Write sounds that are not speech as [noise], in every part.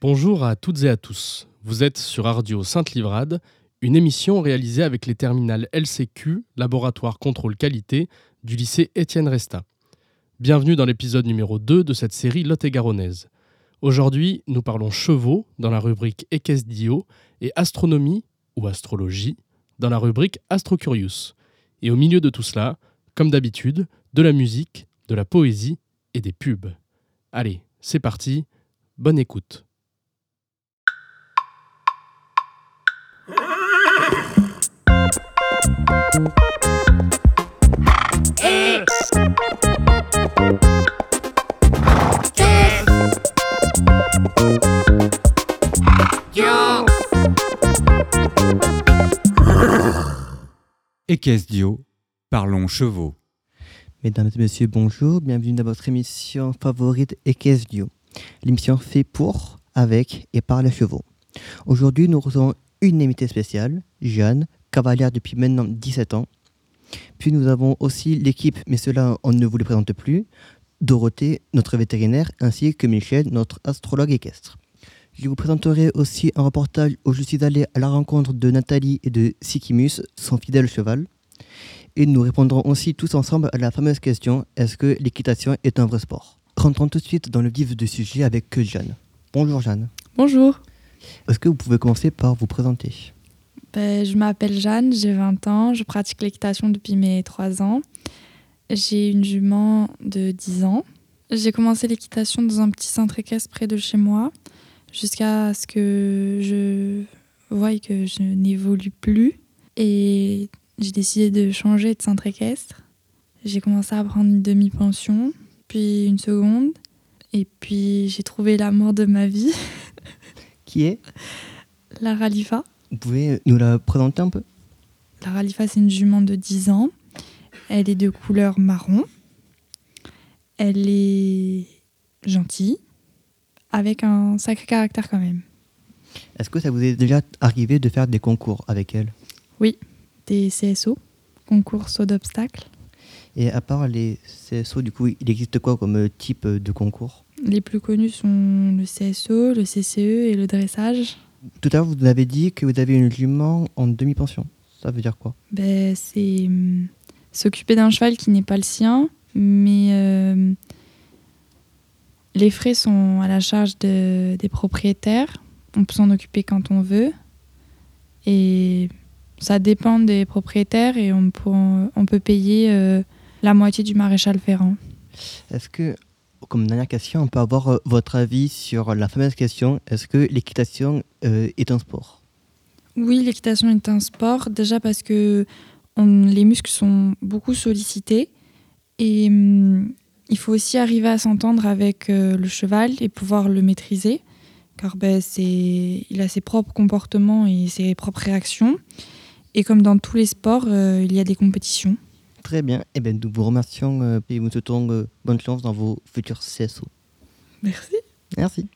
Bonjour à toutes et à tous. Vous êtes sur Radio Sainte-Livrade, une émission réalisée avec les terminales LCQ, Laboratoire Contrôle Qualité, du lycée Étienne Resta. Bienvenue dans l'épisode numéro 2 de cette série Lot-et-Garonnaise. Aujourd'hui, nous parlons chevaux dans la rubrique Equesdio et astronomie ou astrologie dans la rubrique Astrocurious. Et au milieu de tout cela, comme d'habitude, de la musique, de la poésie et des pubs. Allez, c'est parti, bonne écoute. Equesdio, parlons chevaux. Mesdames et messieurs, bonjour. Bienvenue dans votre émission favorite Equesdio. L'émission fait pour, avec et par les chevaux. Aujourd'hui, nous recevons une invitée spéciale, Jeanne, cavalière depuis maintenant 17 ans. Puis nous avons aussi l'équipe, mais cela on ne vous le présente plus, Dorothée, notre vétérinaire, ainsi que Michel, notre astrologue équestre. Je vous présenterai aussi un reportage où je suis allé à la rencontre de Nathalie et de Sikimus, son fidèle cheval. Et nous répondrons aussi tous ensemble à la fameuse question est-ce que l'équitation est un vrai sport? Rentrons tout de suite dans le vif du sujet avec Jeanne. Bonjour Jeanne. Bonjour, Est-ce que vous pouvez commencer par vous présenter? Ben, je m'appelle Jeanne, j'ai 20 ans, je pratique l'équitation depuis mes 3 ans. J'ai une jument de 10 ans. J'ai commencé l'équitation dans un petit centre équestre près de chez moi jusqu'à ce que je voie que je n'évolue plus. Et j'ai décidé de changer de centre équestre. J'ai commencé à prendre une demi-pension, puis une seconde. Et puis j'ai trouvé l'amour de ma vie, [laughs] Qui est? La Ralifa. Vous pouvez nous la présenter un peu? La Ralifa, c'est une jument de 10 ans. Elle est de couleur marron. Elle est gentille, avec un sacré caractère quand même. Est-ce que ça vous est déjà arrivé de faire des concours avec elle? Des CSO, concours saut d'obstacles. Et à part les CSO, du coup, il existe quoi comme type de concours? Les plus connus sont le CSO, le CCE et le dressage. Tout à l'heure, vous avez dit que vous avez une jument en demi-pension. Ça veut dire quoi? Ben, c'est hum, s'occuper d'un cheval qui n'est pas le sien, mais euh, les frais sont à la charge de- des propriétaires. On peut s'en occuper quand on veut. Et ça dépend des propriétaires et on peut, on peut payer euh, la moitié du maréchal ferrant. Est-ce que, comme dernière question, on peut avoir euh, votre avis sur la fameuse question est-ce que l'équitation euh, est un sport? Oui, l'équitation est un sport, déjà parce que on- les muscles sont beaucoup sollicités et hum, il faut aussi arriver à s'entendre avec euh, le cheval et pouvoir le maîtriser, car ben, il a ses propres comportements et ses propres réactions. Et comme dans tous les sports, euh, il y a des compétitions. Très bien. Eh bien, nous vous remercions euh, et vous souhaitons bonne chance dans vos futurs CSO. Merci. Merci.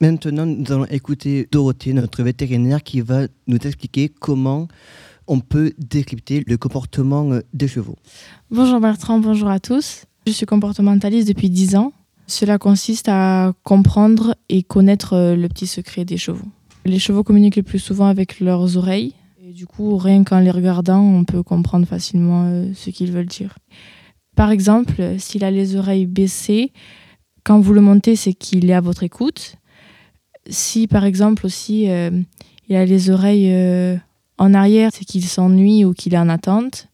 Maintenant, nous allons écouter Dorothée, notre vétérinaire, qui va nous expliquer comment on peut décrypter le comportement euh, des chevaux. Bonjour Bertrand, bonjour à tous. Je suis comportementaliste depuis 10 ans. Cela consiste à comprendre et connaître euh, le petit secret des chevaux. Les chevaux communiquent le plus souvent avec leurs oreilles. Et du coup, rien qu'en les regardant, on peut comprendre facilement euh, ce qu'ils veulent dire. Par exemple, s'il a les oreilles baissées, quand vous le montez, c'est qu'il est à votre écoute. Si par exemple aussi il a les oreilles en arrière, c'est qu'il s'ennuie ou qu'il est en attente.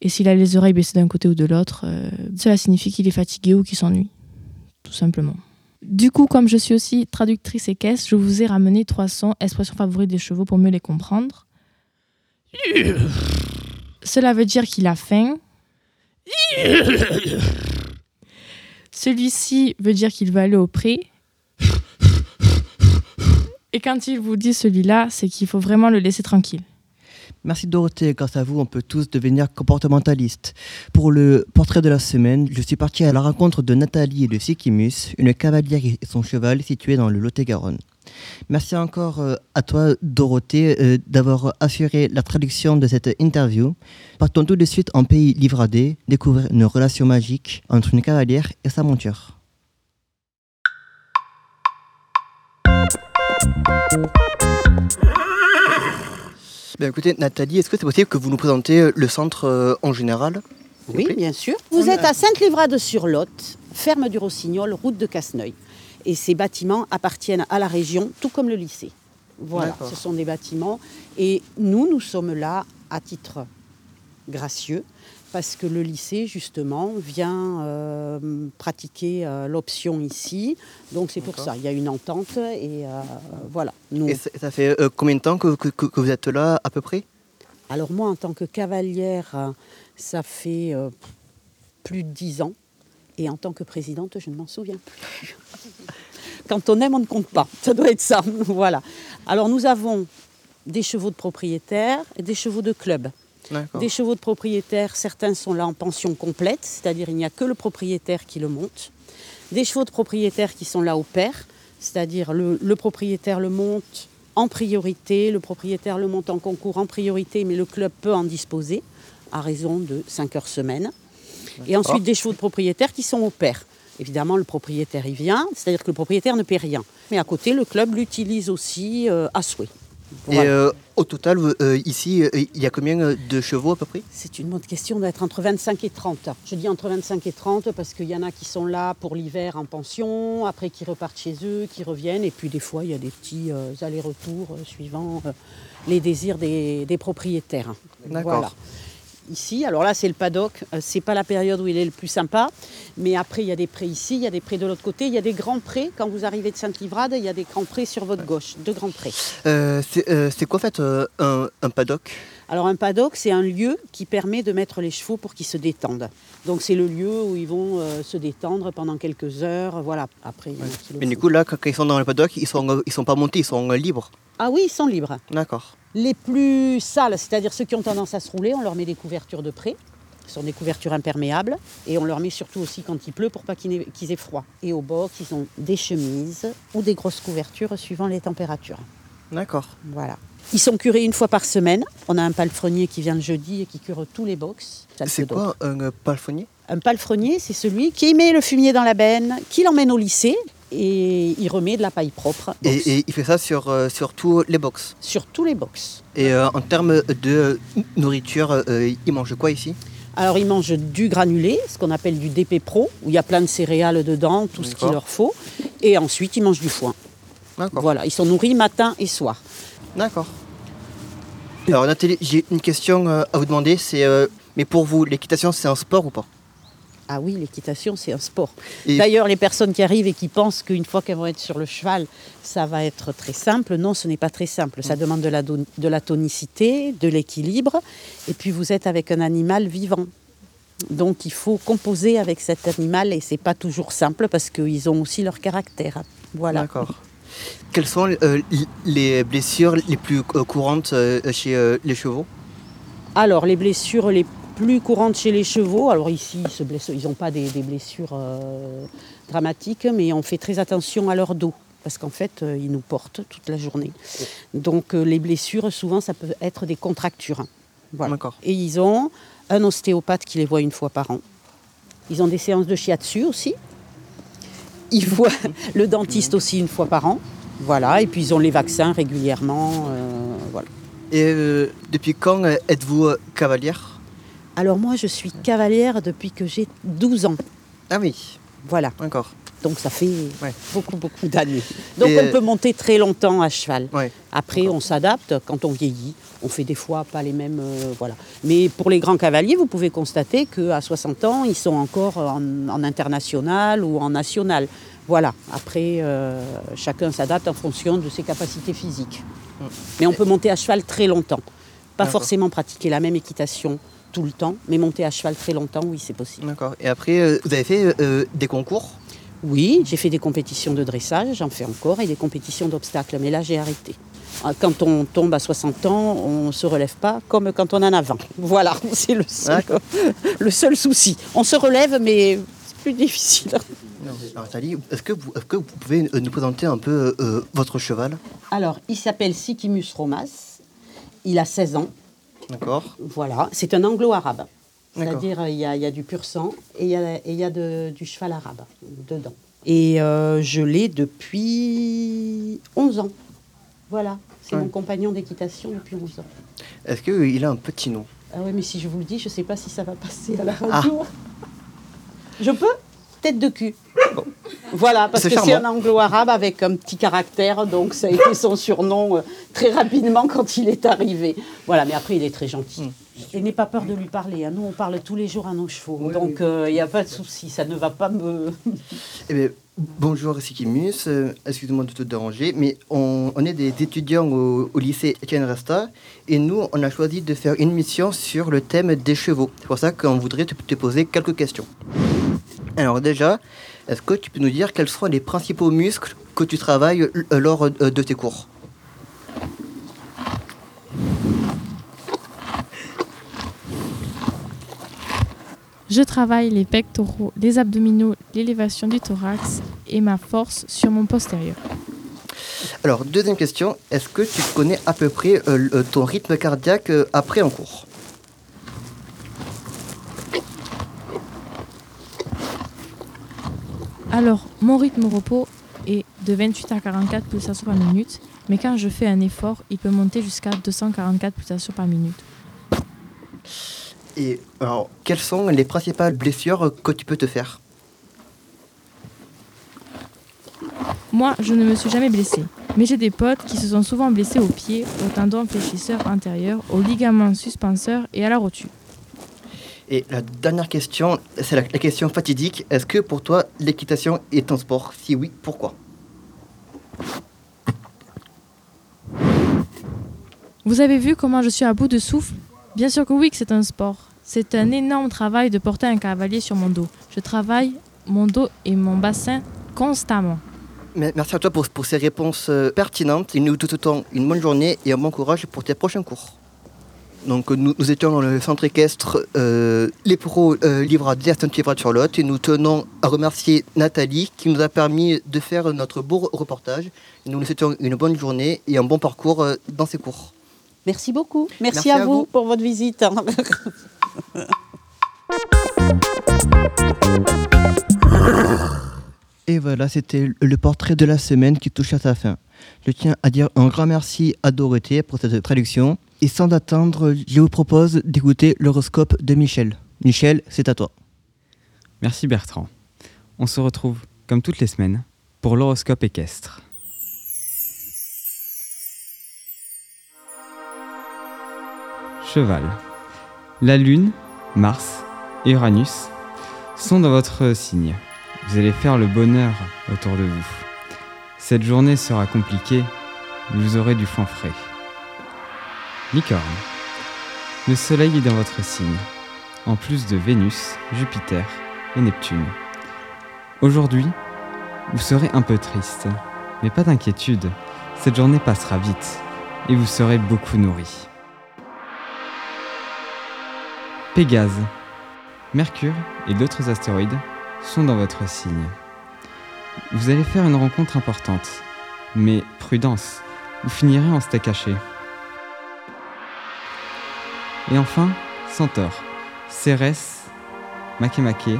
Et s'il a les oreilles baissées d'un côté ou de l'autre, euh, cela signifie qu'il est fatigué ou qu'il s'ennuie, tout simplement. Du coup, comme je suis aussi traductrice équestre, je vous ai ramené trois sons, expressions favorites des chevaux pour mieux les comprendre. Cela veut dire qu'il a faim. Celui-ci veut dire qu'il veut aller au pré. Et quand il vous dit celui-là, c'est qu'il faut vraiment le laisser tranquille. Merci Dorothée, grâce à vous, on peut tous devenir comportementalistes. Pour le portrait de la semaine, je suis parti à la rencontre de Nathalie et de Sikimus, une cavalière et son cheval situés dans le Lot-et-Garonne. Merci encore euh, à toi, Dorothée, euh, d'avoir assuré la traduction de cette interview. Partons tout de suite en pays livradé, découvrir une relation magique entre une cavalière et sa monture. Ben, écoutez, Nathalie, est-ce que c'est possible que vous nous présentez euh, le centre euh, en général Oui, bien sûr. Vous êtes à Sainte-Livrade-sur-Lot, ferme du Rossignol, route de Casseneuil. Et ces bâtiments appartiennent à la région, tout comme le lycée. Voilà, ce sont des bâtiments. Et nous, nous sommes là à titre gracieux, parce que le lycée, justement, vient euh, pratiquer euh, l'option ici. Donc c'est pour ça, il y a une entente. Et euh, voilà. Nous, Et ça, fait combien de temps que, que- que- que vous êtes là, à peu près? Alors moi, en tant que cavalière, ça fait plus de dix ans. Et en tant que présidente, je ne m'en souviens plus. [laughs] Quand on aime, on ne compte pas. Ça doit être ça. [laughs] voilà. Alors nous avons des chevaux de propriétaires et des chevaux de club. Des chevaux de propriétaires, certains sont là en pension complète, c'est-à-dire il n'y a que le propriétaire qui le monte. Des chevaux de propriétaires qui sont là au pair, c'est-à-dire le, le propriétaire le monte en priorité, le propriétaire le monte en concours en priorité, mais le club peut en disposer à raison de 5 heures semaine. Et ensuite des chevaux de propriétaires qui sont au pair. Évidemment, le propriétaire y vient, c'est-à-dire que le propriétaire ne paie rien. Mais à côté, le club l'utilise aussi euh, à souhait. Et Voilà. euh, au total, euh, ici, euh, il y a combien de chevaux à peu près? C'est une bonne question d'être entre 25 et 30. Je dis entre 25 et 30 parce qu'il y en a qui sont là pour l'hiver en pension, après qui repartent chez eux, qui reviennent, et puis des fois il y a des petits allers-retours suivant les désirs des, des propriétaires. D'accord. Ici, alors là c'est le paddock, euh, c'est pas la période où il est le plus sympa, mais après il y a des prés ici, il y a des prés de l'autre côté, il y a des grands prés. Quand vous arrivez de Sainte-Livrade, il y a des grands prés sur votre gauche, deux grands prés. Euh, C'est euh, c'est quoi en fait un, un paddock? Alors un paddock, c'est un lieu qui permet de mettre les chevaux pour qu'ils se détendent. Donc c'est le lieu où ils vont euh, se détendre pendant quelques heures. Voilà. Après, Mais du coup, là, quand, ils sont dans le paddock, ils sont, ils sont pas montés, ils sont euh, libres. Ah oui, ils sont libres. D'accord. Les plus sales, c'est-à-dire ceux qui ont tendance à se rouler, on leur met des couvertures de près. Ce sont des couvertures imperméables. Et on leur met surtout aussi quand il pleut pour pas qu'ils qu'ils aient froid. Et au bord, ils ont des chemises ou des grosses couvertures suivant les températures. D'accord. Voilà. Ils sont curés une fois par semaine. On a un palefrenier qui vient le jeudi et qui cure tous les box. C'est quoi un euh, palefrenier? Un palefrenier, c'est celui qui met le fumier dans la benne, qui l'emmène au lycée et il remet de la paille propre et, et il fait ça sur, euh, sur tous les box? sur tous les box. Et euh, en termes de nourriture, euh, ils mangent quoi ici? Alors ils mangent du granulé, ce qu'on appelle du DP Pro, où il y a plein de céréales dedans, tout ce qu'il leur faut. Et ensuite ils mangent du foin. D'accord. Voilà, ils sont nourris matin et soir. D'accord. Alors Nathalie, j'ai une question euh, à vous demander. C'est, euh, mais pour vous, l'équitation, c'est un sport ou pas? Ah oui, l'équitation, c'est un sport. Et- D'ailleurs, les personnes qui arrivent et qui pensent qu'une fois qu'elles vont être sur le cheval, ça va être très simple. Non, ce n'est pas très simple. Ça demande de la, don- de la tonicité, de l'équilibre. Et puis, vous êtes avec un animal vivant. Donc, il faut composer avec cet animal et c'est pas toujours simple parce qu'ils ont aussi leur caractère. Voilà. D'accord. Quelles sont euh, les blessures les plus euh, courantes euh, chez les chevaux? Alors, les blessures les plus courantes chez les chevaux, alors ici, ils blessent- n'ont pas des, des blessures dramatiques, mais on fait très attention à leur dos, parce qu'en fait, euh, ils nous portent toute la journée. Donc, euh, les blessures, souvent, ça peut être des contractures. Voilà. Et ils ont un ostéopathe qui les voit une fois par an. Ils ont des séances de shiatsu aussi. Ils [laughs] voient le dentiste aussi une fois par an. Voilà, et puis ils ont les vaccins régulièrement. euh, voilà. Et euh, depuis quand euh, êtes-vous cavalière? Alors moi, je suis cavalière depuis que j'ai 12 ans. Ah oui, Voilà, d'accord. donc ça fait Ouais. beaucoup, beaucoup d'années. Donc Et, on peut monter très longtemps à cheval. Ouais. Après, on s'adapte quand on vieillit. On fait des fois pas les mêmes... euh, voilà. Mais pour les grands cavaliers, vous pouvez constater qu'à 60 ans, ils sont encore en, en international ou en national. Voilà. Après, euh, chacun s'adapte en fonction de ses capacités physiques. Mm. Mais on peut monter à cheval très longtemps. Pas forcément pratiquer la même équitation tout le temps, mais monter à cheval très longtemps, oui, c'est possible. D'accord. Et après, euh, vous avez fait euh, des concours? Oui, j'ai fait des compétitions de dressage, j'en fais encore, et des compétitions d'obstacles, mais là j'ai arrêté. Ah, Quand on tombe à 60 ans, on ne se relève pas comme quand on en a 20. Voilà, [laughs] c'est le seul, D'accord. le seul souci. On se relève, mais plus difficile. Nathalie, est-ce que, vous, est-ce que vous pouvez euh, nous présenter un peu euh, votre cheval? Alors, il s'appelle Sikimus Romas. Il a 16 ans. D'accord. Voilà, c'est un anglo-arabe. C'est-à-dire, euh, il y, a, il y a du pur sang et il y a, et il y a de- du cheval arabe dedans. Et euh, je l'ai depuis 11 ans. Voilà, c'est Ouais. mon compagnon d'équitation depuis 11 ans. Est-ce qu'il a un petit nom? Ah ouais, mais si je vous le dis, je ne sais pas si ça va passer à la Ah. radio. Je peux? Tête de cul. Voilà, parce que c'est un anglo-arabe avec un petit caractère, donc ça a été [laughs] son surnom euh, très rapidement quand il est arrivé. Voilà, mais après, il est très gentil. Hmm. Et n'aie pas peur de lui parler. hein. Nous, on parle tous les jours à nos chevaux, Oui, donc il n'y a pas de souci, ça ne va pas me... [laughs] Eh bien, bonjour Sikimus, euh, excusez-moi de te déranger, mais on, on est des étudiants au, au lycée Etienne Resta et nous, on a choisi de faire une mission sur le thème des chevaux. C'est pour ça qu'on voudrait te, te poser quelques questions. Alors déjà, est-ce que tu peux nous dire quels sont les principaux muscles que tu travailles euh, lors euh, de tes cours? Je travaille les pectoraux, les abdominaux, l'élévation du thorax et ma force sur mon postérieur. Alors, deuxième question, est-ce que tu connais à peu près euh, ton rythme cardiaque euh, après un cours? Alors, mon rythme repos est de 28 à 44 pulsations par minute, mais quand je fais un effort, il peut monter jusqu'à 244 pulsations par minute. Et alors, quelles sont les principales blessures que tu peux te faire? Moi, je ne me suis jamais blessée, mais j'ai des potes qui se sont souvent blessés aux pieds, au tendon fléchisseur antérieur, au ligament suspenseur et à la rotule. Et la dernière question, c'est la, la question fatidique. Est-ce que pour toi, l'équitation est un sport? Si oui, pourquoi? Vous avez vu comment je suis à bout de souffle? Bien sûr que oui que c'est un sport. C'est un énorme travail de porter un cavalier sur mon dos. Je travaille mon dos et mon bassin constamment. Merci à toi pour, pour ces réponses euh, pertinentes. Et nous te souhaitons une bonne journée et un bon courage pour tes prochains cours. Donc nous, nous étions dans le centre équestre euh, Les Pros euh, Livrades à Saint-Livrade-sur-Lot et nous tenons à remercier Nathalie qui nous a permis de faire notre beau reportage. Nous nous souhaitons une bonne journée et un bon parcours euh, dans ces cours. Merci beaucoup. Merci, Merci à, à vous, vous. pour votre visite. [laughs] Et voilà, c'était le portrait de la semaine qui touche à sa fin. Je tiens à dire un grand merci à Dorothée pour cette traduction. Et sans attendre, je vous propose d'écouter l'horoscope de Michel. Michel, c'est à toi. Merci Bertrand. On se retrouve, comme toutes les semaines, pour l'horoscope équestre. Cheval. La Lune, Mars et Uranus sont dans votre signe. Vous allez faire le bonheur autour de vous. Cette journée sera compliquée, vous aurez du foin frais. Licorne. Le Soleil est dans votre signe, en plus de Vénus, Jupiter et Neptune. Aujourd'hui, vous serez un peu triste, mais pas d'inquiétude, cette journée passera vite et vous serez beaucoup nourri. Pégase. Mercure et d'autres astéroïdes sont dans votre signe. Vous allez faire une rencontre importante, mais prudence, vous finirez en steak haché. Et enfin, Centaure. Cérès, Makemake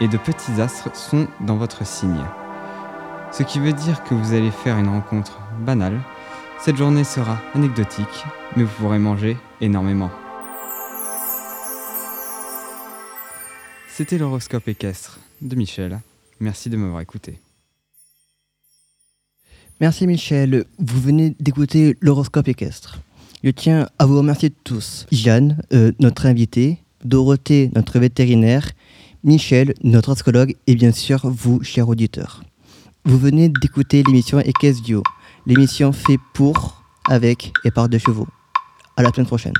et de petits astres sont dans votre signe. Ce qui veut dire que vous allez faire une rencontre banale. Cette journée sera anecdotique, mais vous pourrez manger énormément. C'était l'horoscope équestre de Michel. Merci de m'avoir écouté. Merci Michel. Vous venez d'écouter l'horoscope équestre. Je tiens à vous remercier tous. Jeanne, euh, notre invitée, Dorothée, notre vétérinaire, Michel, notre astrologue, et bien sûr vous, chers auditeurs. Vous venez d'écouter l'émission Équestre Duo, l'émission fait pour, avec et par deux chevaux. À la semaine prochaine.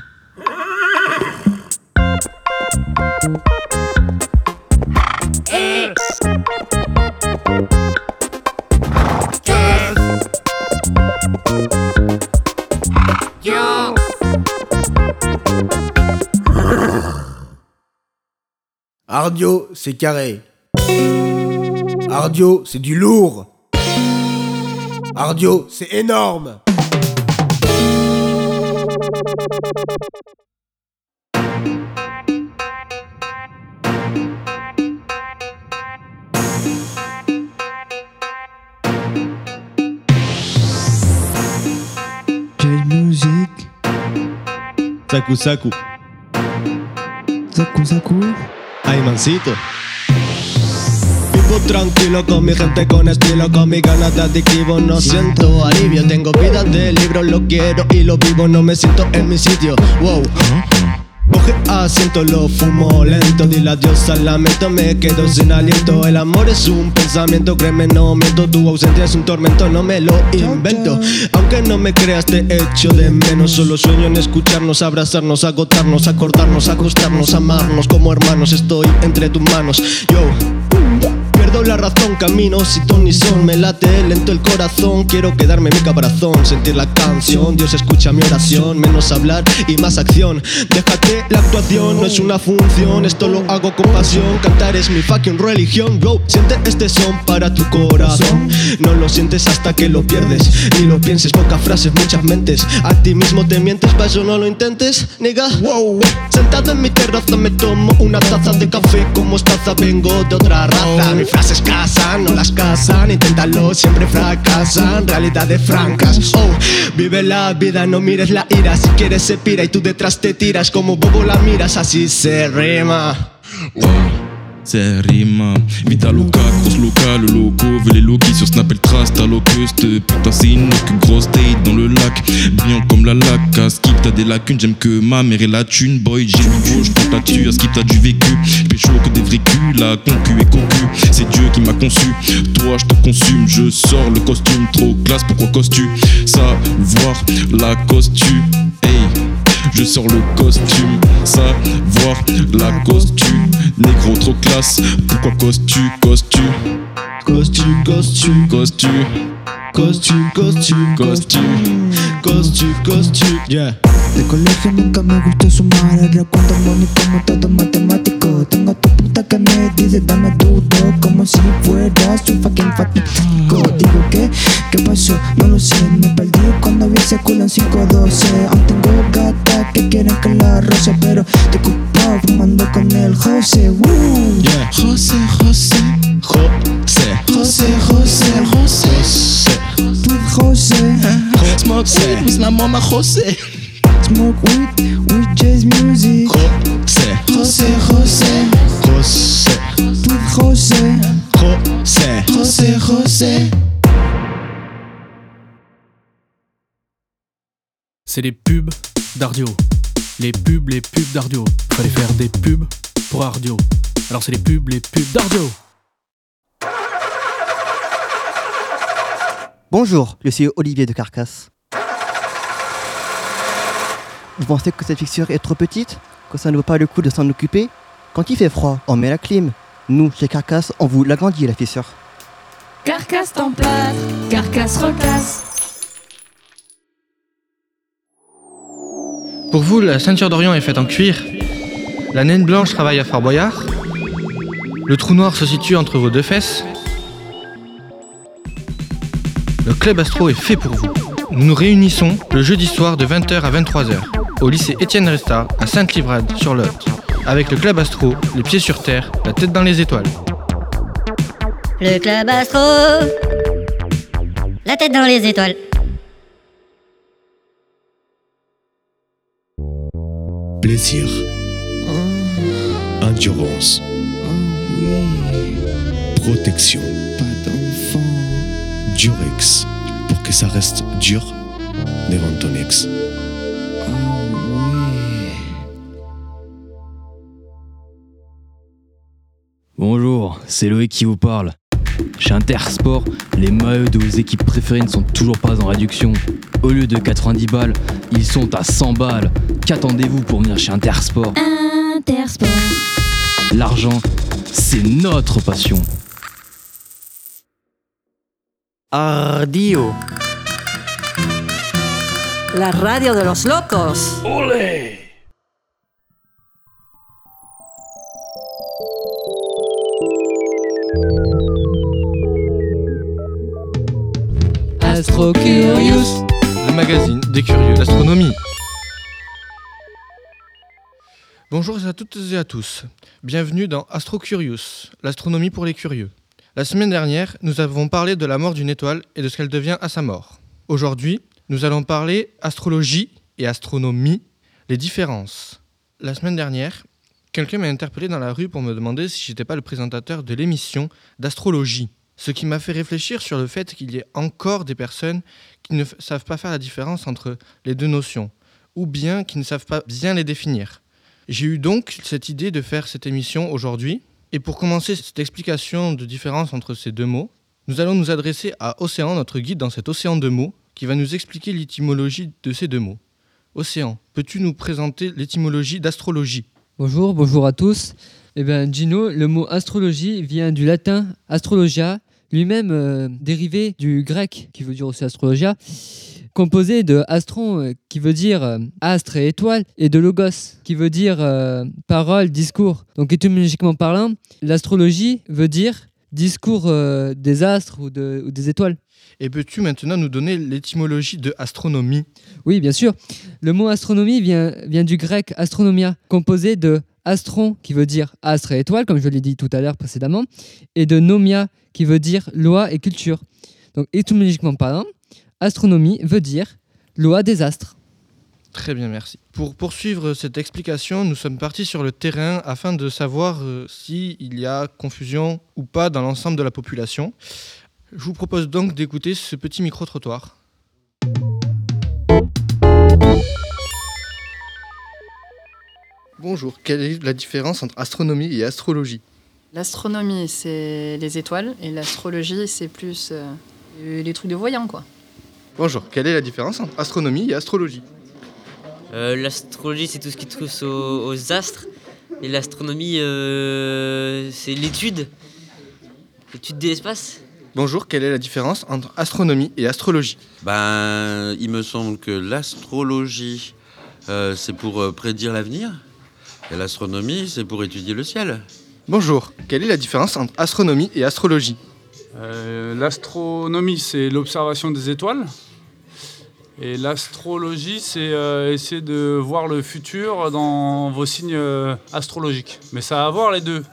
Ardio, c'est carré. Ardio, c'est du lourd. Ardio, c'est énorme. Jazz music, Saku Saku. Zaku Zaku. Ay, mancito. Vivo tranquilo con mi gente con estilo, con mi ganas de adictivo. No siento alivio, tengo vida de libro, lo quiero y lo vivo. No me siento en mi sitio. Wow. Coge asiento, lo fumo lento Dile adiós al lamento, me quedo sin aliento. El amor es un pensamiento, créeme, no miento. Tu ausencia es un tormento, no me lo invento. Aunque no me creas, te echo de menos. Solo sueño en escucharnos, abrazarnos, agotarnos Acordarnos, acostarnos, amarnos Como hermanos, estoy entre tus manos. Yo Pierdo la razón, camino sin ton ni son Me late lento el corazón. Quiero quedarme en mi caparazón Sentir la canción. Dios escucha mi oración Menos hablar y más acción. Déjate la actuación No es una función Esto lo hago con pasión. Cantar es mi fucking religión Bro, siente este son para tu corazón. No lo sientes hasta que lo pierdes Ni lo pienses, pocas frases, muchas mentes. A ti mismo te mientes, para eso no lo intentes Nigga, wow. Sentado en mi terraza me tomo una taza de café. Con mostaza vengo de otra raza. Mis frases casan, no las casan Inténtalo, siempre fracasan Realidades francas, oh Vive la vida, no mires la ira Si quieres se pira y tú detrás te tiras Como bobo la miras, así se rima C'est rima, Vita Luca, grosse loca, le loco, veut les logis sur Snap et le trace, t'as locuste, putain c'est une grosse date dans le lac, brillant comme la laque, à skip t'as des lacunes, j'aime que ma mère et la thune, boy j'ai du gauche, compte là-dessus, à skip t'as du vécu, pécho que des vrais culs, la concu et cocu, c'est Dieu qui m'a conçu, toi je te consume, je sors le costume, trop classe, pourquoi costu, savoir la costume, hey je sors le costume, savoir la costume. Négro trop classe, pourquoi costume, Costume, costume, costume, costume costume, costume, yeah De colegio nunca me gustó sumar El recuento money como todo matemático. Tengo a tu puta que me dice dame duro Como si fueras un fucking fanático. Digo que, ¿qué pasó? No lo sé Me perdí cuando vi ese culo en 512 Aún tengo gatas que quieren que la roce Pero te ocupado fumando con el José. Woo. Yeah. José, José. José, José, José, José. With José. Smoke weed with la mama José. Smoke weed with jazz music José, José, José José, With José José José, José C'est les pubs d'Ardio. Les pubs, les pubs d'Ardio. Fallait faire des pubs pour Ardio. Alors c'est les pubs, les pubs d'Ardio. Bonjour, je suis Olivier de Carcasse. Vous pensez que cette fixture est trop petite Que ça ne vaut pas le coup de s'en occuper? Quand il fait froid, on met la clim. Nous, chez Carcasse, on vous l'agrandit la fissure. Carcasse template, carcasse recasse. Pour vous, la ceinture d'Orient est faite en cuir. La naine blanche travaille à Fort Boyard. Le trou noir se situe entre vos deux fesses. Le club astro est fait pour vous. Nous nous réunissons le jeudi soir de 20h à 23h au lycée Étienne Resta à Sainte-Livrade sur Lot. Avec le club astro, les pieds sur terre, la tête dans les étoiles. Le club astro. La tête dans les étoiles. plaisir, endurance, protection, Pas d'enfant Durex, pour que ça reste dur devant ton ex. Bonjour, c'est Loïc qui vous parle. Chez Intersport, les maillots de vos équipes préférées ne sont toujours pas en réduction. Au lieu de 90 balles, ils sont à 100 balles. Qu'attendez-vous pour venir chez Intersport Intersport. L'argent, c'est notre passion. Ardio. La radio de los locos. Astro Curious. le magazine des curieux d'astronomie. Bonjour à toutes et à tous. Bienvenue dans Astro Curious, l'astronomie pour les curieux. La semaine dernière, nous avons parlé de la mort d'une étoile et de ce qu'elle devient à sa mort. Aujourd'hui, nous allons parler astrologie et astronomie, les différences. La semaine dernière, quelqu'un m'a interpellé dans la rue pour me demander si j'étais pas le présentateur de l'émission d'astrologie. Ce qui m'a fait réfléchir sur le fait qu'il y ait encore des personnes qui ne savent pas faire la différence entre les deux notions, ou bien qui ne savent pas bien les définir. J'ai eu donc cette idée de faire cette émission aujourd'hui, et pour commencer cette explication de différence entre ces deux mots, nous allons nous adresser à Océan, notre guide dans cet océan de mots, qui va nous expliquer l'étymologie de ces deux mots. Océan, peux-tu nous présenter l'étymologie d'astrologie? Bonjour, bonjour à tous. Eh bien, Gino, le mot astrologie vient du latin astrologia, lui-même euh, dérivé du grec, qui veut dire aussi astrologia, composé de astron, euh, qui veut dire euh, astre et étoile, et de logos, qui veut dire parole, discours. Donc, étymologiquement parlant, l'astrologie veut dire discours des astres ou, de- ou des étoiles. Et peux-tu maintenant nous donner l'étymologie de astronomie? Oui, bien sûr. Le mot astronomie vient, vient du grec astronomia, composé de astron, qui veut dire astre et étoile, comme je l'ai dit tout à l'heure précédemment, et de nomia, qui veut dire loi et culture. Donc, étymologiquement parlant, astronomie veut dire loi des astres. Très bien, merci. Pour poursuivre cette explication, nous sommes partis sur le terrain afin de savoir euh, s'il y a confusion ou pas dans l'ensemble de la population. Je vous propose donc d'écouter ce petit micro-trottoir. Bonjour, quelle est la différence entre astronomie et astrologie L'astronomie, c'est les étoiles, et l'astrologie, c'est plus euh, les trucs de voyants, quoi. Bonjour, quelle est la différence entre astronomie et astrologie Euh, L'astrologie, c'est tout ce qui touche aux, aux astres. Et l'astronomie, euh, c'est l'étude. L'étude de l'espace. Bonjour, quelle est la différence entre astronomie et astrologie Ben, il me semble que l'astrologie, euh, c'est pour prédire l'avenir. Et l'astronomie, c'est pour étudier le ciel. Bonjour, quelle est la différence entre astronomie et astrologie Euh, L'astronomie, c'est l'observation des étoiles. Et l'astrologie, c'est euh, essayer de voir le futur dans vos signes euh, astrologiques. Mais ça a à voir les deux.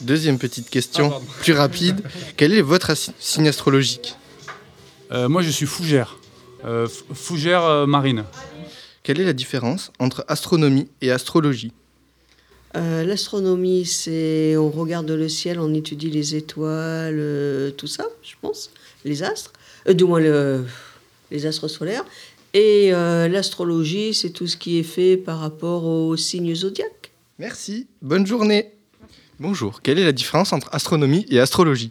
Deuxième petite question, Ah, plus rapide. Quel est votre signe astrologique? Euh, moi, je suis fougère. Euh, fougère euh, marine. Quelle est la différence entre astronomie et astrologie Euh, L'astronomie, c'est on regarde le ciel, on étudie les étoiles, euh, tout ça, je pense, les astres, euh, du moins le- les astres solaires. Et euh, l'astrologie, c'est tout ce qui est fait par rapport aux signes zodiaques. Merci, bonne journée. Bonjour, quelle est la différence entre astronomie et astrologie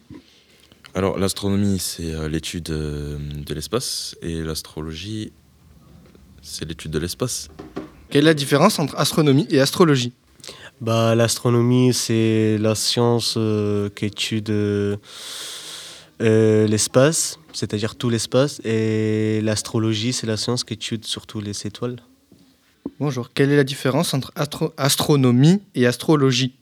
Alors, l'astronomie, c'est euh, l'étude euh, de l'espace et l'astrologie, c'est l'étude de l'espace. Quelle est la différence entre astronomie et astrologie? Bah, l'astronomie, c'est la science euh, qui étude euh, euh, l'espace, c'est-à-dire tout l'espace, et l'astrologie, c'est la science qui étude surtout les étoiles. Bonjour, quelle est la différence entre astro- astronomie et astrologie?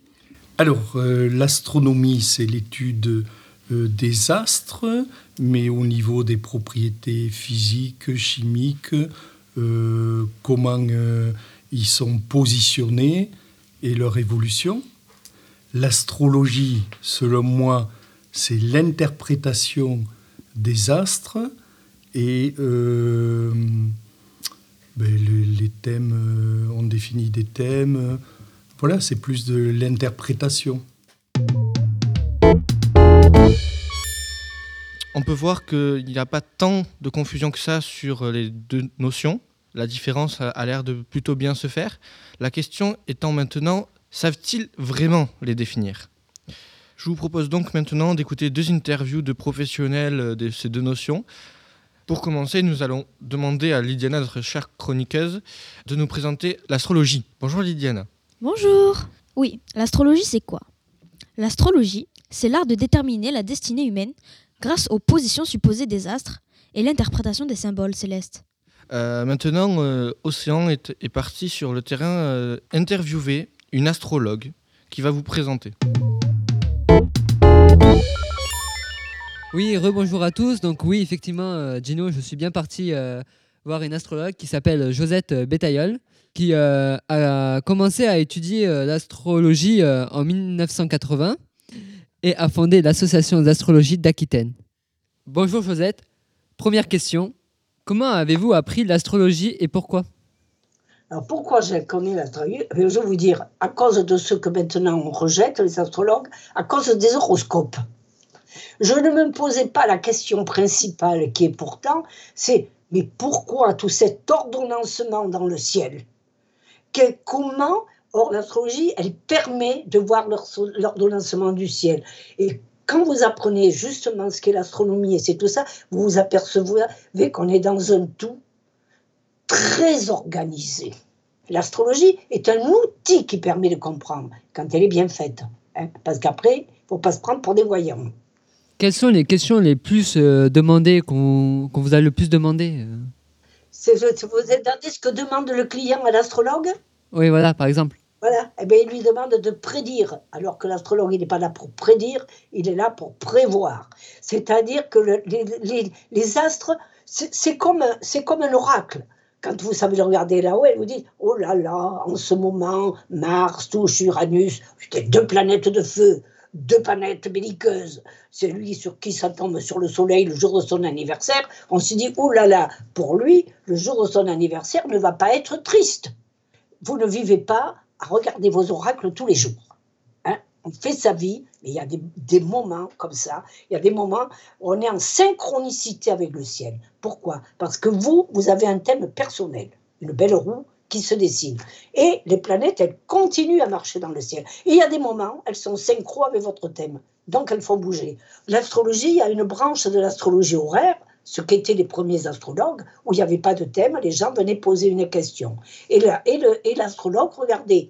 Alors, euh, l'astronomie, c'est l'étude euh, des astres, mais au niveau des propriétés physiques, chimiques, euh, comment euh, ils sont positionnés et leur évolution. L'astrologie, selon moi, c'est l'interprétation des astres et euh, ben, le- les thèmes, on définit des thèmes. voilà, c'est plus de l'interprétation. On peut voir qu'il n'y a pas tant de confusion que ça sur les deux notions. La différence a- l'air de plutôt bien se faire. La question étant maintenant, savent-ils vraiment les définir? Je vous propose donc maintenant d'écouter deux interviews de professionnels de ces deux notions. Pour commencer, nous allons demander à Lydiana, notre chère chroniqueuse, de nous présenter l'astrologie. Bonjour Lydiana. Bonjour. Oui, l'astrologie c'est quoi? L'astrologie, c'est l'art de déterminer la destinée humaine grâce aux positions supposées des astres et l'interprétation des symboles célestes. Euh, maintenant, euh, Océan est, est parti sur le terrain euh, interviewer une astrologue qui va vous présenter. Oui, rebonjour à tous. Donc oui, effectivement, euh, Gino, je suis bien parti euh, voir une astrologue qui s'appelle Josette Bétaillol, qui euh, a commencé à étudier euh, l'astrologie euh, en 1980 et a fondé l'association d'astrologie d'Aquitaine. Bonjour Josette. Première question. Comment avez-vous appris l'astrologie et pourquoi? Alors pourquoi je connais l'astrologie? Je vais vous dire, à cause de ce que maintenant on rejette, les astrologues, à cause des horoscopes. Je ne me posais pas la question principale qui est pourtant, c'est mais pourquoi tout cet ordonnancement dans le ciel? Que- Comment Or, l'astrologie, elle permet de voir l'or- l'ordonnancement du ciel. Et quand vous apprenez justement ce qu'est l'astronomie et c'est tout ça, vous vous apercevez qu'on est dans un tout très organisé. L'astrologie est un outil qui permet de comprendre quand elle est bien faite. hein, parce qu'après, il ne faut pas se prendre pour des voyants. Quelles sont les questions les plus euh, demandées, qu'on vous a le plus demandé euh? C'est, vous entendez ce que demande le client à l'astrologue? Oui, voilà, par exemple. Voilà, eh bien, il lui demande de prédire, alors que l'astrologue, il n'est pas là pour prédire, il est là pour prévoir. C'est-à-dire que le- les, astres, c'est c'est comme, c'est comme un oracle. Quand vous savez regarder là-haut, et vous dites, oh là là, en ce moment, Mars touche Uranus, c'était deux planètes de feu, deux planètes belliqueuses. C'est lui sur qui ça tombe sur le soleil le jour de son anniversaire. On se dit, oh là là, pour lui, le jour de son anniversaire ne va pas être triste vous ne vivez pas à regarder vos oracles tous les jours. Hein. on fait sa vie, mais il y a des, des moments comme ça. Il y a des moments où on est en synchronicité avec le ciel. Pourquoi? Parce que vous, vous avez un thème personnel, une belle roue qui se dessine. Et les planètes, elles continuent à marcher dans le ciel. Et il y a des moments, elles sont synchro avec votre thème. Donc elles font bouger. L'astrologie, il y a une branche de l'astrologie horaire, ce qu'étaient les premiers astrologues, où il n'y avait pas de thème, les gens venaient poser une question. Et l'astrologue regardait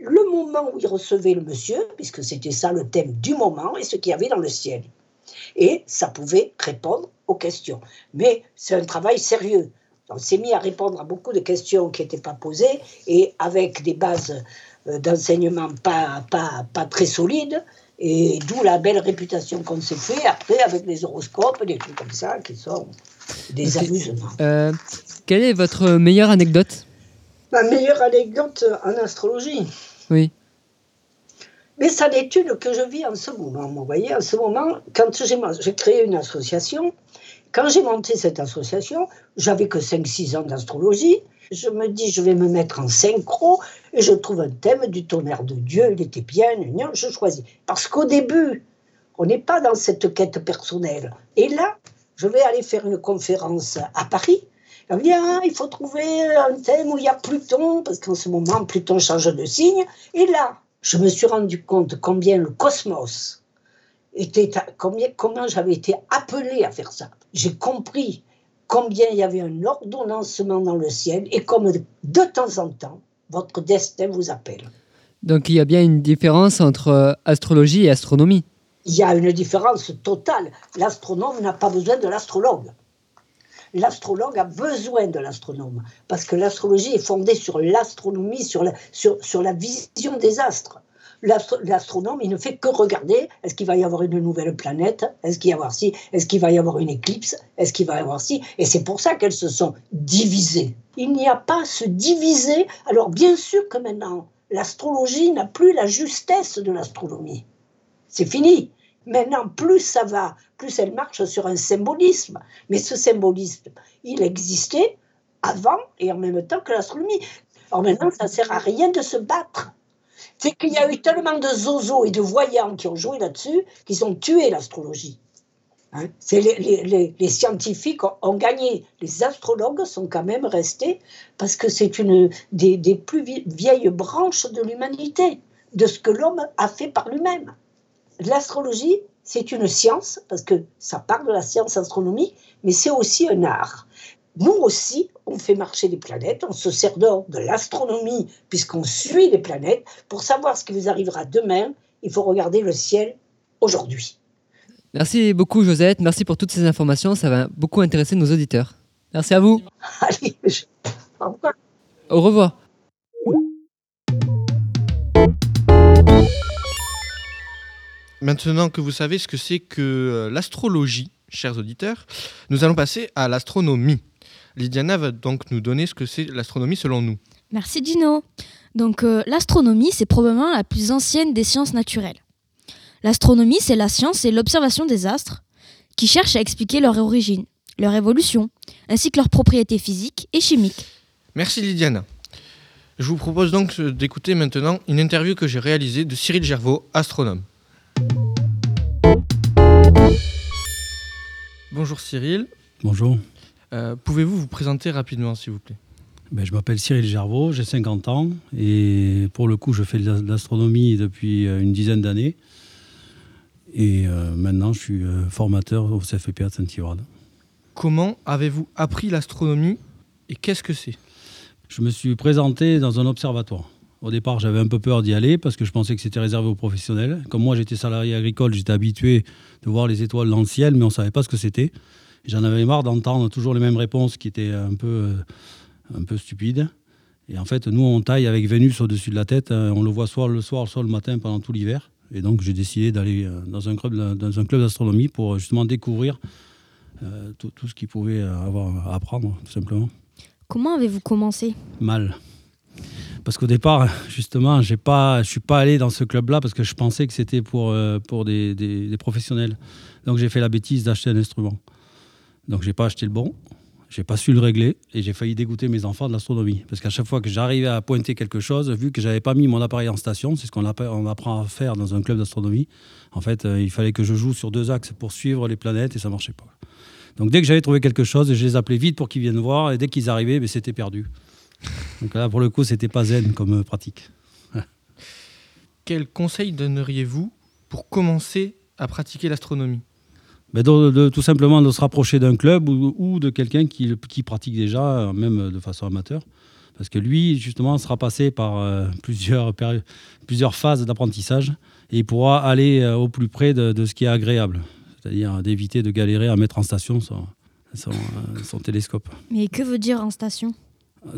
le moment où il recevait le monsieur, puisque c'était ça le thème du moment, et ce qu'il y avait dans le ciel. Et ça pouvait répondre aux questions. Mais c'est un travail sérieux. On s'est mis à répondre à beaucoup de questions qui n'étaient pas posées, et avec des bases euh, d'enseignement pas, pas, pas très solides, et d'où la belle réputation qu'on s'est fait après avec les horoscopes, des trucs comme ça, qui sont des amusements. Euh, quelle est votre meilleure anecdote? Ma meilleure anecdote en astrologie. Oui. Mais c'est l'étude que je vis en ce moment. Vous voyez, en ce moment, quand j'ai j'ai créé une association, quand j'ai monté cette association, j'avais que 5-6 ans d'astrologie. Je me dis, je vais me mettre en synchro et je trouve un thème du tonnerre de Dieu. Il était bien, je choisis. Parce qu'au début, on n'est pas dans cette quête personnelle. Et là, je vais aller faire une conférence à Paris. Ah, il faut trouver un thème où il y a Pluton, parce qu'en ce moment, Pluton change de signe. Et là, je me suis rendu compte combien le cosmos était, combien, comment j'avais été appelé à faire ça. J'ai compris combien il y avait un ordonnancement dans le ciel et comme de temps en temps, votre destin vous appelle. Donc il y a bien une différence entre euh, astrologie et astronomie. Il y a une différence totale. L'astronome n'a pas besoin de l'astrologue. L'astrologue a besoin de l'astronome parce que l'astrologie est fondée sur l'astronomie, sur la, sur, sur la vision des astres. L'astro- L'astronome, il ne fait que regarder est-ce qu'il va y avoir une nouvelle planète Est-ce qu'il y avoir ci Est-ce qu'il va y avoir une éclipse Est-ce qu'il va y avoir ci Et c'est pour ça qu'elles se sont divisées. Il n'y a pas à se diviser. Alors bien sûr que maintenant, l'astrologie n'a plus la justesse de l'astronomie. C'est fini. Maintenant, plus ça va, plus elle marche sur un symbolisme. Mais ce symbolisme, il existait avant et en même temps que l'astronomie. Alors maintenant, ça ne sert à rien de se battre. C'est qu'il y a eu tellement de zozos et de voyants qui ont joué là-dessus qu'ils ont tué l'astrologie. Hein, les, les- les- scientifiques ont, gagné. Les astrologues sont quand même restés parce que c'est une des, des plus vie- vieilles branches de l'humanité, de ce que l'homme a fait par lui-même. L'astrologie, c'est une science, parce que ça part de la science astronomique, mais c'est aussi un art. Nous aussi, on fait marcher les planètes, on se sert d'or de l'astronomie, puisqu'on suit les planètes. Pour savoir ce qui vous arrivera demain, il faut regarder le ciel aujourd'hui. Merci beaucoup Josette, merci pour toutes ces informations, ça va beaucoup intéresser nos auditeurs. Merci à vous. [laughs] Allez, je- au revoir. Au revoir. Maintenant que vous savez ce que c'est que euh, l'astrologie, chers auditeurs, nous allons passer à l'astronomie. Lydiana va donc nous donner ce que c'est l'astronomie selon nous. Merci Dino. Donc euh, l'astronomie, c'est probablement la plus ancienne des sciences naturelles. L'astronomie, c'est la science et l'observation des astres qui cherchent à expliquer leur origine, leur évolution, ainsi que leurs propriétés physiques et chimiques. Merci Lydiana. Je vous propose donc d'écouter maintenant une interview que j'ai réalisée de Cyril Gervaux, astronome. Bonjour Cyril. Bonjour. Euh, Pouvez-vous vous présenter rapidement, s'il vous plaît? Ben, je m'appelle Cyril Gervaux, j'ai 50 ans et pour le coup, je fais de la- de l'astronomie depuis euh, une dizaine d'années. Et euh, maintenant, je suis formateur au CFPA de Saint-Yvrade. Comment avez-vous appris l'astronomie et qu'est-ce que c'est? Je me suis présenté dans un observatoire. Au départ, j'avais un peu peur d'y aller parce que je pensais que c'était réservé aux professionnels. Comme moi, j'étais salarié agricole, j'étais habitué de voir les étoiles dans le ciel, mais on ne savait pas ce que c'était. J'en avais marre d'entendre toujours les mêmes réponses qui étaient un peu, euh, un peu stupides. Et en fait, nous, on taille avec Vénus au-dessus de la tête. euh, On le voit soit le soir, soit le matin pendant tout l'hiver. Et donc, j'ai décidé d'aller euh, dans un club, dans un club d'astronomie pour justement découvrir euh, tout, tout ce qu'il pouvait avoir à apprendre, tout simplement. Comment avez-vous commencé? Mal. Parce qu'au départ, justement, je ne suis pas allé dans ce club-là parce que je pensais que c'était pour, euh, pour des, des- des professionnels. Donc j'ai fait la bêtise d'acheter un instrument. Donc j'ai pas acheté le bon, j'ai pas su le régler et j'ai failli dégoûter mes enfants de l'astronomie. Parce qu'à chaque fois que j'arrivais à pointer quelque chose, vu que j'avais pas mis mon appareil en station, c'est ce qu'on apprend à faire dans un club d'astronomie, en fait, euh, il fallait que je joue sur deux axes pour suivre les planètes et ça marchait pas. Donc dès que j'avais trouvé quelque chose, je les appelais vite pour qu'ils viennent voir et dès qu'ils arrivaient, ben, c'était perdu. Donc là, pour le coup, c'était pas zen comme euh, pratique. Quel conseil donneriez-vous pour commencer à pratiquer l'astronomie? Ben, de- de- tout simplement de se rapprocher d'un club ou, ou de quelqu'un qui, qui pratique déjà, euh, même de façon amateur. Parce que lui, justement, sera passé par euh, [laughs] plusieurs, phases d'apprentissage et il pourra aller euh, au plus près de, de ce qui est agréable. C'est-à-dire d'éviter de galérer à mettre en station son, son, euh, son télescope. Mais que veut dire en station?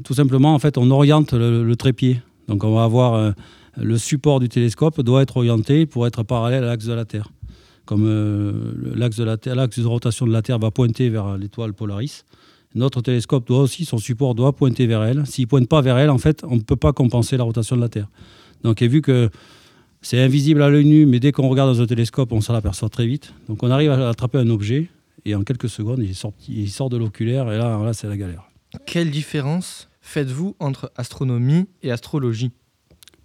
Tout simplement, en fait, on oriente le, le trépied. Donc, on va avoir euh, le support du télescope doit être orienté pour être parallèle à l'axe de la Terre. Comme euh, l'axe de la Terre, l'axe de rotation de la Terre va pointer vers l'étoile Polaris, notre télescope doit aussi, son support doit pointer vers elle. S'il pointe pas vers elle, en fait, on ne peut pas compenser la rotation de la Terre. Donc, et vu que c'est invisible à l'œil nu, mais dès qu'on regarde dans un télescope, on s'en aperçoit très vite. Donc, on arrive à attraper un objet et en quelques secondes, il, est sorti- il sort de l'oculaire et là, là c'est la galère. Quelle différence faites-vous entre astronomie et astrologie?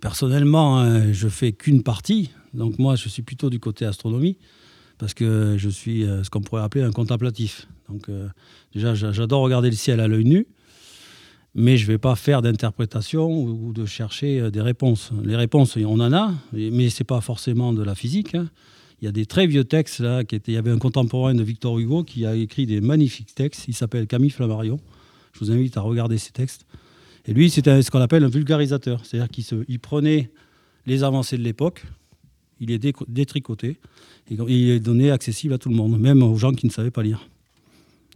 Personnellement, euh, je fais qu'une partie. Donc moi, je suis plutôt du côté astronomie parce que je suis euh, ce qu'on pourrait appeler un contemplatif. Donc euh, déjà, j'a- j'adore regarder le ciel à l'œil nu, mais je ne vais pas faire d'interprétation ou, ou de chercher euh, des réponses. Les réponses, on en a, mais ce n'est pas forcément de la physique. hein. Il y a des très vieux textes là. Qui étaient, il y avait un contemporain de Victor Hugo qui a écrit des magnifiques textes. Il s'appelle Camille Flammarion. Je vous invite à regarder ces textes. Et lui, c'était ce qu'on appelle un vulgarisateur. C'est-à-dire qu'il prenait les avancées de l'époque, il les détricotait, et il les donnait accessibles à tout le monde, même aux gens qui ne savaient pas lire.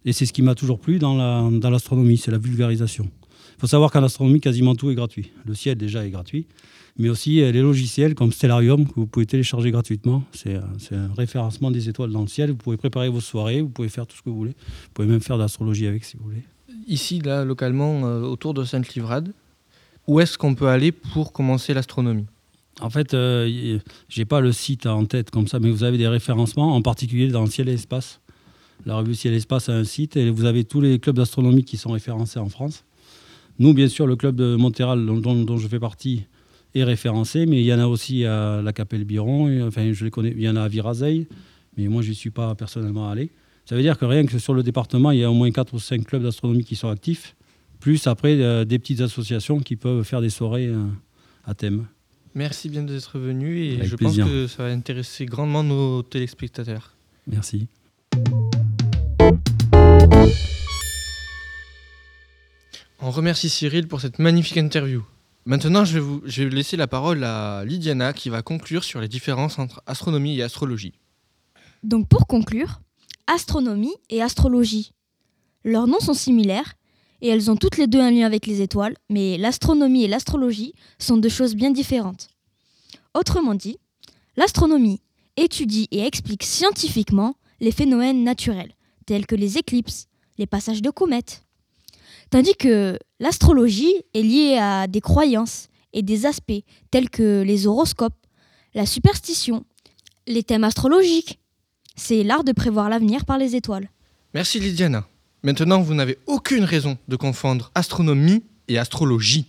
Et c'est ce qui m'a toujours plu dans la- dans l'astronomie, c'est la vulgarisation. Il faut savoir qu'en astronomie, quasiment tout est gratuit. Le ciel, déjà, est gratuit, mais aussi les logiciels comme Stellarium, que vous pouvez télécharger gratuitement. C'est un référencement des étoiles dans le ciel. Vous pouvez préparer vos soirées, vous pouvez faire tout ce que vous voulez. Vous pouvez même faire de l'astrologie avec si vous voulez. Ici, là, localement, euh, autour de Sainte-Livrade, où est-ce qu'on peut aller pour commencer l'astronomie? En fait, euh, j'ai pas le site en tête comme ça, mais vous avez des référencements, en particulier dans ciel et espace. La revue Ciel et Espace a un site et vous avez tous les clubs d'astronomie qui sont référencés en France. Nous, bien sûr, le club de Montréal, dont, je fais partie, est référencé, mais il y en a aussi à la Capelle Biron, enfin, je les connais, il y en a à Virazeil, mais moi, je n'y suis pas personnellement allé. Ça veut dire que rien que sur le département, il y a au moins 4 ou 5 clubs d'astronomie qui sont actifs, plus après euh, des petites associations qui peuvent faire des soirées euh, à thème. Merci bien d'être venu et Avec je plaisir. pense que ça va intéresser grandement nos téléspectateurs. Merci. On remercie Cyril pour cette magnifique interview. Maintenant, je vais, vous, je vais laisser la parole à Lydiana qui va conclure sur les différences entre astronomie et astrologie. Donc pour conclure, astronomie et astrologie. Leurs noms sont similaires et elles ont toutes les deux un lien avec les étoiles, mais l'astronomie et l'astrologie sont deux choses bien différentes. Autrement dit, l'astronomie étudie et explique scientifiquement les phénomènes naturels, tels que les éclipses, les passages de comètes. Tandis que l'astrologie est liée à des croyances et des aspects tels que les horoscopes, la superstition, les thèmes astrologiques. C'est l'art de prévoir l'avenir par les étoiles. Merci Lydiana. Maintenant, vous n'avez aucune raison de confondre astronomie et astrologie.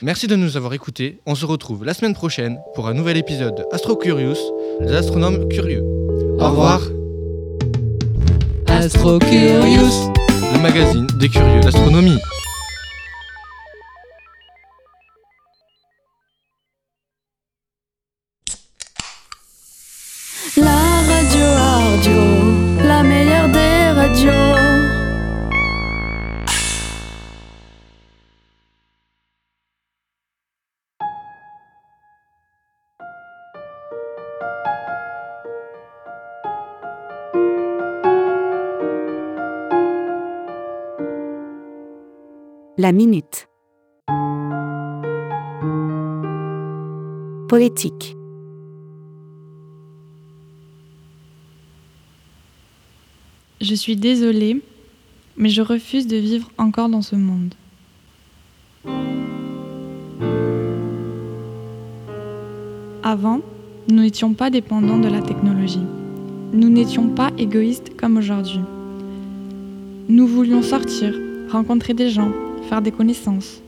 Merci de nous avoir écoutés. On se retrouve la semaine prochaine pour un nouvel épisode de Astro Curious, les astronomes curieux. Au revoir. Astro Curious. Le magazine des curieux d'astronomie. Poétique. Je suis désolée, mais je refuse de vivre encore dans ce monde. Avant, nous n'étions pas dépendants de la technologie. Nous n'étions pas égoïstes comme aujourd'hui. Nous voulions sortir, rencontrer des gens, des connaissances.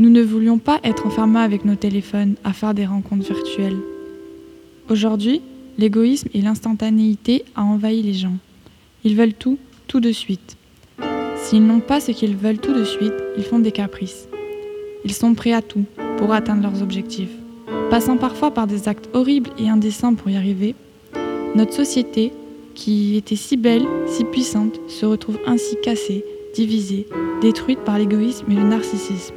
Nous ne voulions pas être enfermés avec nos téléphones à faire des rencontres virtuelles. Aujourd'hui, l'égoïsme et l'instantanéité a envahi les gens. Ils veulent tout, tout de suite. S'ils n'ont pas ce qu'ils veulent tout de suite, ils font des caprices. Ils sont prêts à tout pour atteindre leurs objectifs. Passant parfois par des actes horribles et indécents pour y arriver, notre société, qui était si belle, si puissante, se retrouve ainsi cassée, divisée, détruite par l'égoïsme et le narcissisme.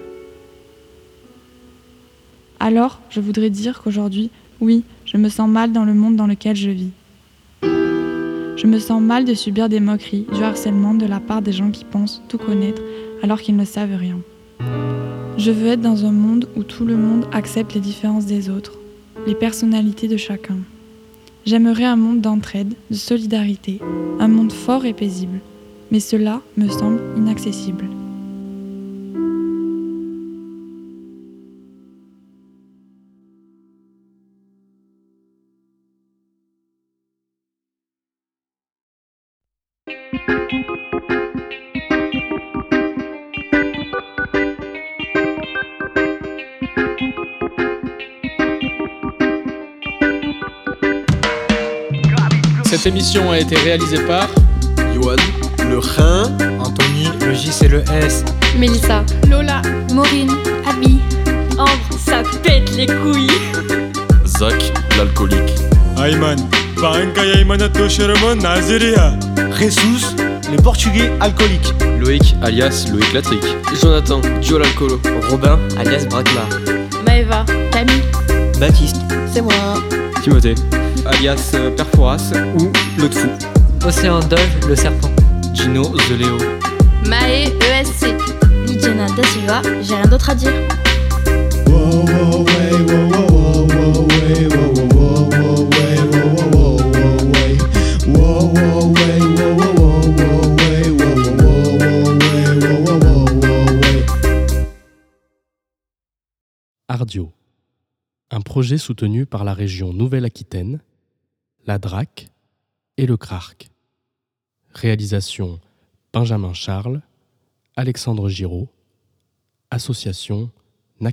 Alors, je voudrais dire qu'aujourd'hui, oui, je me sens mal dans le monde dans lequel je vis. Je me sens mal de subir des moqueries, du harcèlement de la part des gens qui pensent tout connaître alors qu'ils ne savent rien. Je veux être dans un monde où tout le monde accepte les différences des autres, les personnalités de chacun. J'aimerais un monde d'entraide, de solidarité, un monde fort et paisible, mais cela me semble inaccessible. Cette émission a été réalisée par Yoann, le Rhin, Anthony, le J c'est le S, Mélissa, Lola, Maureen, Abby, Ambre, ça pète les couilles. Zach, l'alcoolique. Ayman, Jesus, le portugais alcoolique. Loïc, alias Loïc Latric. Jonathan, Joe l'alcoolo. Robin, alias Bragma. Maëva, Camille. Baptiste, c'est moi. Timothée, alias euh, Perforas ou l'autre fou. Océan Dove, le serpent. Gino, The Léo. Maë, ESC. Lydiana Da Silva, j'ai rien d'autre à dire. Ardio, un projet soutenu par la région Nouvelle-Aquitaine, la DRAC et le CRARC. Réalisation Benjamin Charles, Alexandre Giraud, Association N'a.